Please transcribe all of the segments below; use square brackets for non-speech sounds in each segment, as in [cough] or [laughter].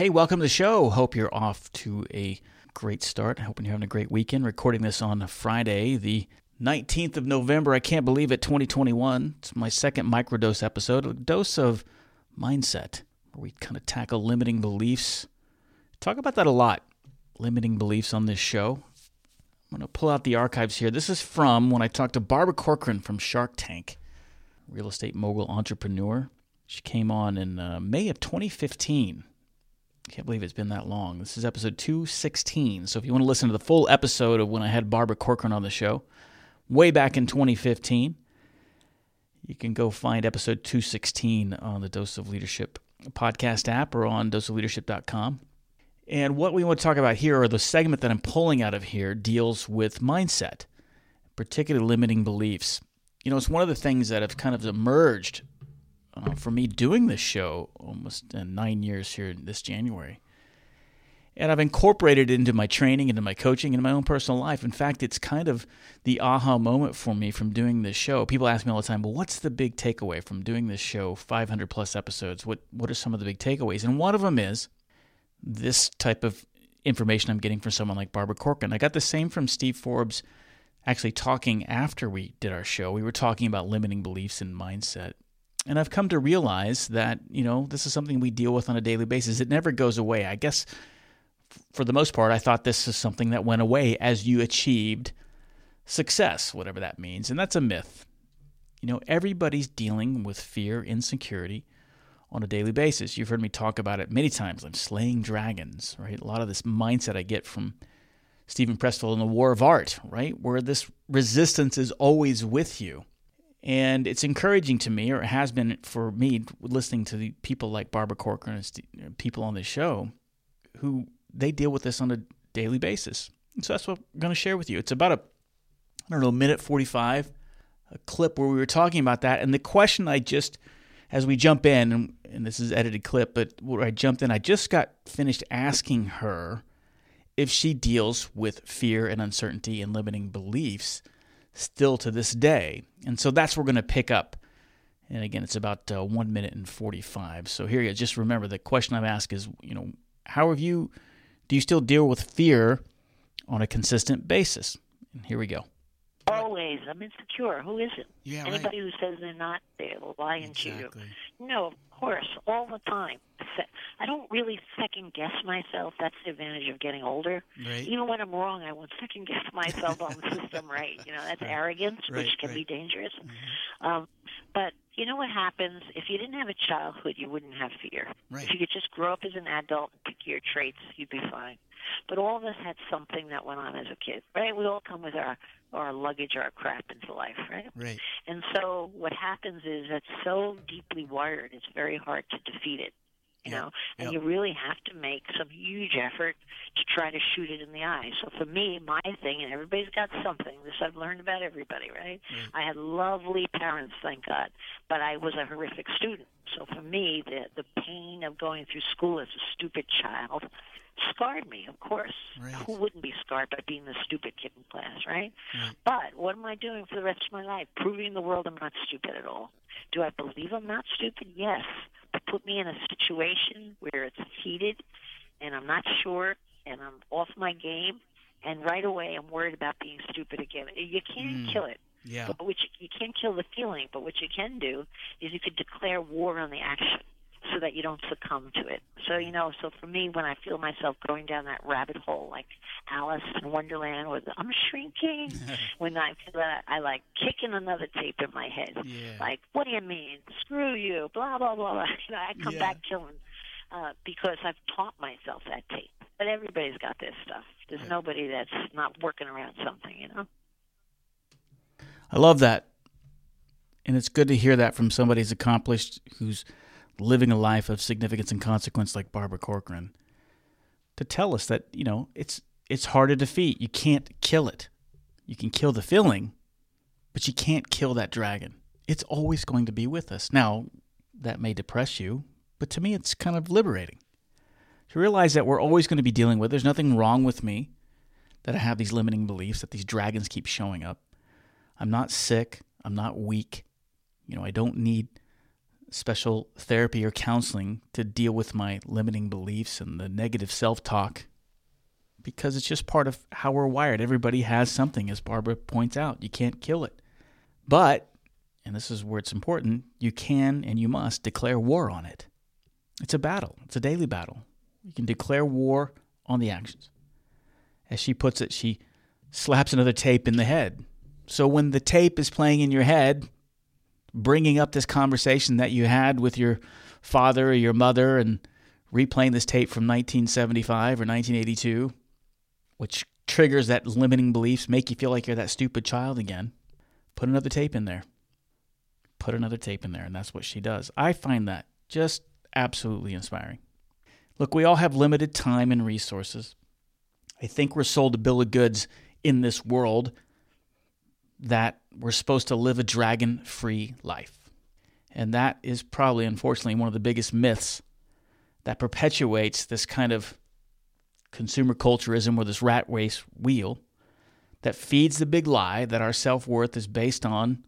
Hey, welcome to the show. Hope you're off to a great start. Hoping you're having a great weekend. Recording this on Friday, the 19th of November. I can't believe it, 2021. It's my second microdose episode, a dose of mindset, where we kind of tackle limiting beliefs. Talk about that a lot, limiting beliefs on this show. I'm going to pull out the archives here. This is from when I talked to Barbara Corcoran from Shark Tank, real estate mogul entrepreneur. She came on in uh, May of 2015. Can't believe it's been that long. This is episode 216. So if you want to listen to the full episode of when I had Barbara Corcoran on the show, way back in 2015, you can go find episode 216 on the Dose of Leadership podcast app or on doseofleadership.com. And what we want to talk about here, or the segment that I'm pulling out of here, deals with mindset, particularly limiting beliefs. You know, it's one of the things that have kind of emerged uh, for me doing this show almost uh, nine years here this January. And I've incorporated it into my training, into my coaching, into my own personal life. In fact, it's kind of the aha moment for me from doing this show. People ask me all the time, well, what's the big takeaway from doing this show, 500 plus episodes? What, what are some of the big takeaways? And one of them is this type of information I'm getting from someone like Barbara Corcoran. I got the same from Steve Forbes actually talking after we did our show. We were talking about limiting beliefs and mindset. And I've come to realize that, you know, this is something we deal with on a daily basis. It never goes away. I guess for the most part, I thought this is something that went away as you achieved success, whatever that means. And that's a myth. You know, everybody's dealing with fear, insecurity on a daily basis. You've heard me talk about it many times. I'm slaying dragons, right? A lot of this mindset I get from Steven Pressfield in The War of Art, right? Where this resistance is always with you. And it's encouraging to me, or it has been for me, listening to the people like Barbara Corcoran and uh, people on this show who they deal with this on a daily basis. And so that's what I'm going to share with you. It's about a, I don't know, minute 45, a clip where we were talking about that. And the question I just, as we jump in, and, and this is edited clip, but where I jumped in, I just got finished asking her if she deals with fear and uncertainty and limiting beliefs still to this day. And so that's where we're going to pick up. And again, it's about uh, one minute and 45. So here you go. Just remember the question I've asked is, you know, how have you, do you still deal with fear on a consistent basis? And here we go. Always. I'm insecure. Who isn't? Yeah, Anybody right. who says they're not, they're lying into Exactly. you. No, of course, all the time. I don't really second guess myself. That's the advantage of getting older. Right. Even when I'm wrong, I won't second guess [laughs] myself on the system right. You know, that's arrogance, Right, which can right. be dangerous. Mm-hmm. Um, but you know what happens? If you didn't have a childhood, you wouldn't have fear. Right. If you could just grow up as an adult and pick your traits, you'd be fine. But all of us had something that went on as a kid, right? We all come with our our luggage, our crap into life, right? Right. And so what happens is it's so deeply wired, it's very hard to defeat it. You know, and yep. you really have to make some huge effort to try to shoot it in the eye. So for me, my thing, and everybody's got something. This I've learned about everybody, right? Mm. I had lovely parents, thank God, but I was a horrific student. So for me, the the pain of going through school as a stupid child scarred me. Of course, Right. who wouldn't be scarred by being the stupid kid in class, right? Right. But what am I doing for the rest of my life? Proving the world I'm not stupid at all. Do I believe I'm not stupid? Yes. Put me in a situation where it's heated and I'm not sure and I'm off my game and right away I'm worried about being stupid again. You can't Mm. kill it. Yeah. But which you can't kill the feeling, but what you can do is you could declare war on the action so that you don't succumb to it. So you know, so for me, when I feel myself going down that rabbit hole, like Alice in Wonderland, with I'm shrinking, [laughs] when I feel that I like kicking another tape in my head, Yeah. like what do you mean? Screw you, blah blah blah. blah. You [laughs] know, I come Yeah. back killing uh, because I've taught myself that tape. But everybody's got this stuff. There's nobody that's not working around something, you know. I love that. And it's good to hear that from somebody who's accomplished, who's living a life of significance and consequence like Barbara Corcoran. To tell us that, you know, it's it's hard to defeat. You can't kill it. You can kill the feeling, but you can't kill that dragon. It's always going to be with us. Now, that may depress you, but to me it's kind of liberating. To realize that we're always going to be dealing with there's nothing wrong with me that I have these limiting beliefs that these dragons keep showing up. I'm not sick. I'm not weak. You know, I don't need special therapy or counseling to deal with my limiting beliefs and the negative self talk because it's just part of how we're wired. Everybody has something, as Barbara points out. You can't kill it. But, and this is where it's important, you can and you must declare war on it. It's a battle, it's a daily battle. You can declare war on the actions. As she puts it, she slaps another tape in the head. So when the tape is playing in your head, bringing up this conversation that you had with your father or your mother and replaying this tape from 1975 or 1982, which triggers that limiting beliefs, make you feel like you're that stupid child again, put another tape in there. Put another tape in there, and that's what she does. I find that just absolutely inspiring. Look, we all have limited time and resources. I think we're sold a bill of goods in this world that we're supposed to live a dragon free life. And that is probably, unfortunately, one of the biggest myths that perpetuates this kind of consumer culturism or this rat race wheel that feeds the big lie that our self worth is based on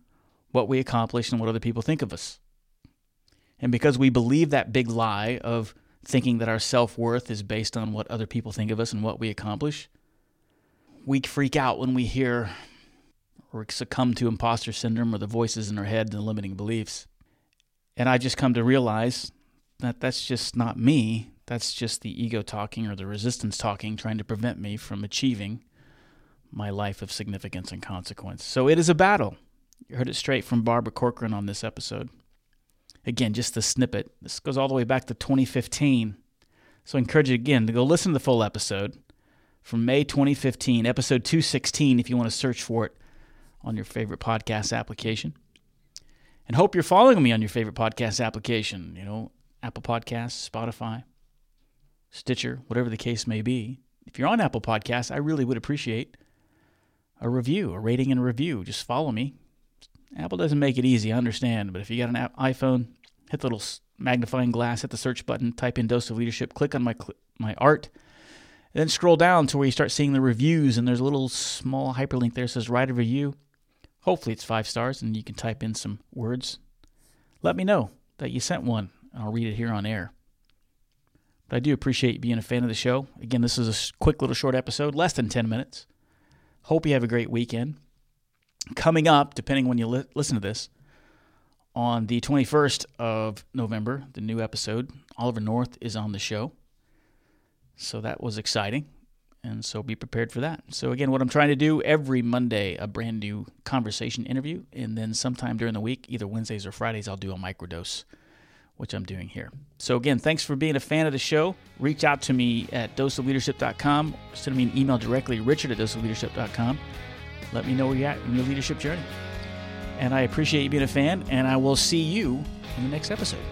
what we accomplish and what other people think of us. And because we believe that big lie of thinking that our self worth is based on what other people think of us and what we accomplish, we freak out when we hear or succumb to imposter syndrome or the voices in our head and the limiting beliefs. And I just come to realize that that's just not me. That's just the ego talking or the resistance talking, trying to prevent me from achieving my life of significance and consequence. So it is a battle. You heard it straight from Barbara Corcoran on this episode. Again, just the snippet. This goes all the way back to 2015. So I encourage you again to go listen to the full episode from May 2015, episode 216, if you want to search for it on your favorite podcast application. And hope you're following me on your favorite podcast application, you know, Apple Podcasts, Spotify, Stitcher, whatever the case may be. If you're on Apple Podcasts, I really would appreciate a review, a rating and a review. Just follow me. Apple doesn't make it easy, I understand, but if you got an iPhone, hit the little magnifying glass, hit the search button, type in Dose of Leadership, click on my my art, then scroll down to where you start seeing the reviews, and there's a little small hyperlink there that says write a review. Hopefully it's five stars, and you can type in some words. Let me know that you sent one, and I'll read it here on air. But I do appreciate you being a fan of the show. Again, this is a quick little short episode, less than 10 minutes. Hope you have a great weekend. Coming up, depending when you li- listen to this, on the 21st of November, the new episode, Oliver North is on the show. So that was exciting. And so be prepared for that. So, again, what I'm trying to do every Monday, a brand new conversation interview. And then sometime during the week, either Wednesdays or Fridays, I'll do a microdose, which I'm doing here. So, again, thanks for being a fan of the show. Reach out to me at doseofleadership.com. Send me an email directly, richard at doseofleadership.com. Let me know where you're at in your leadership journey. And I appreciate you being a fan, and I will see you in the next episode.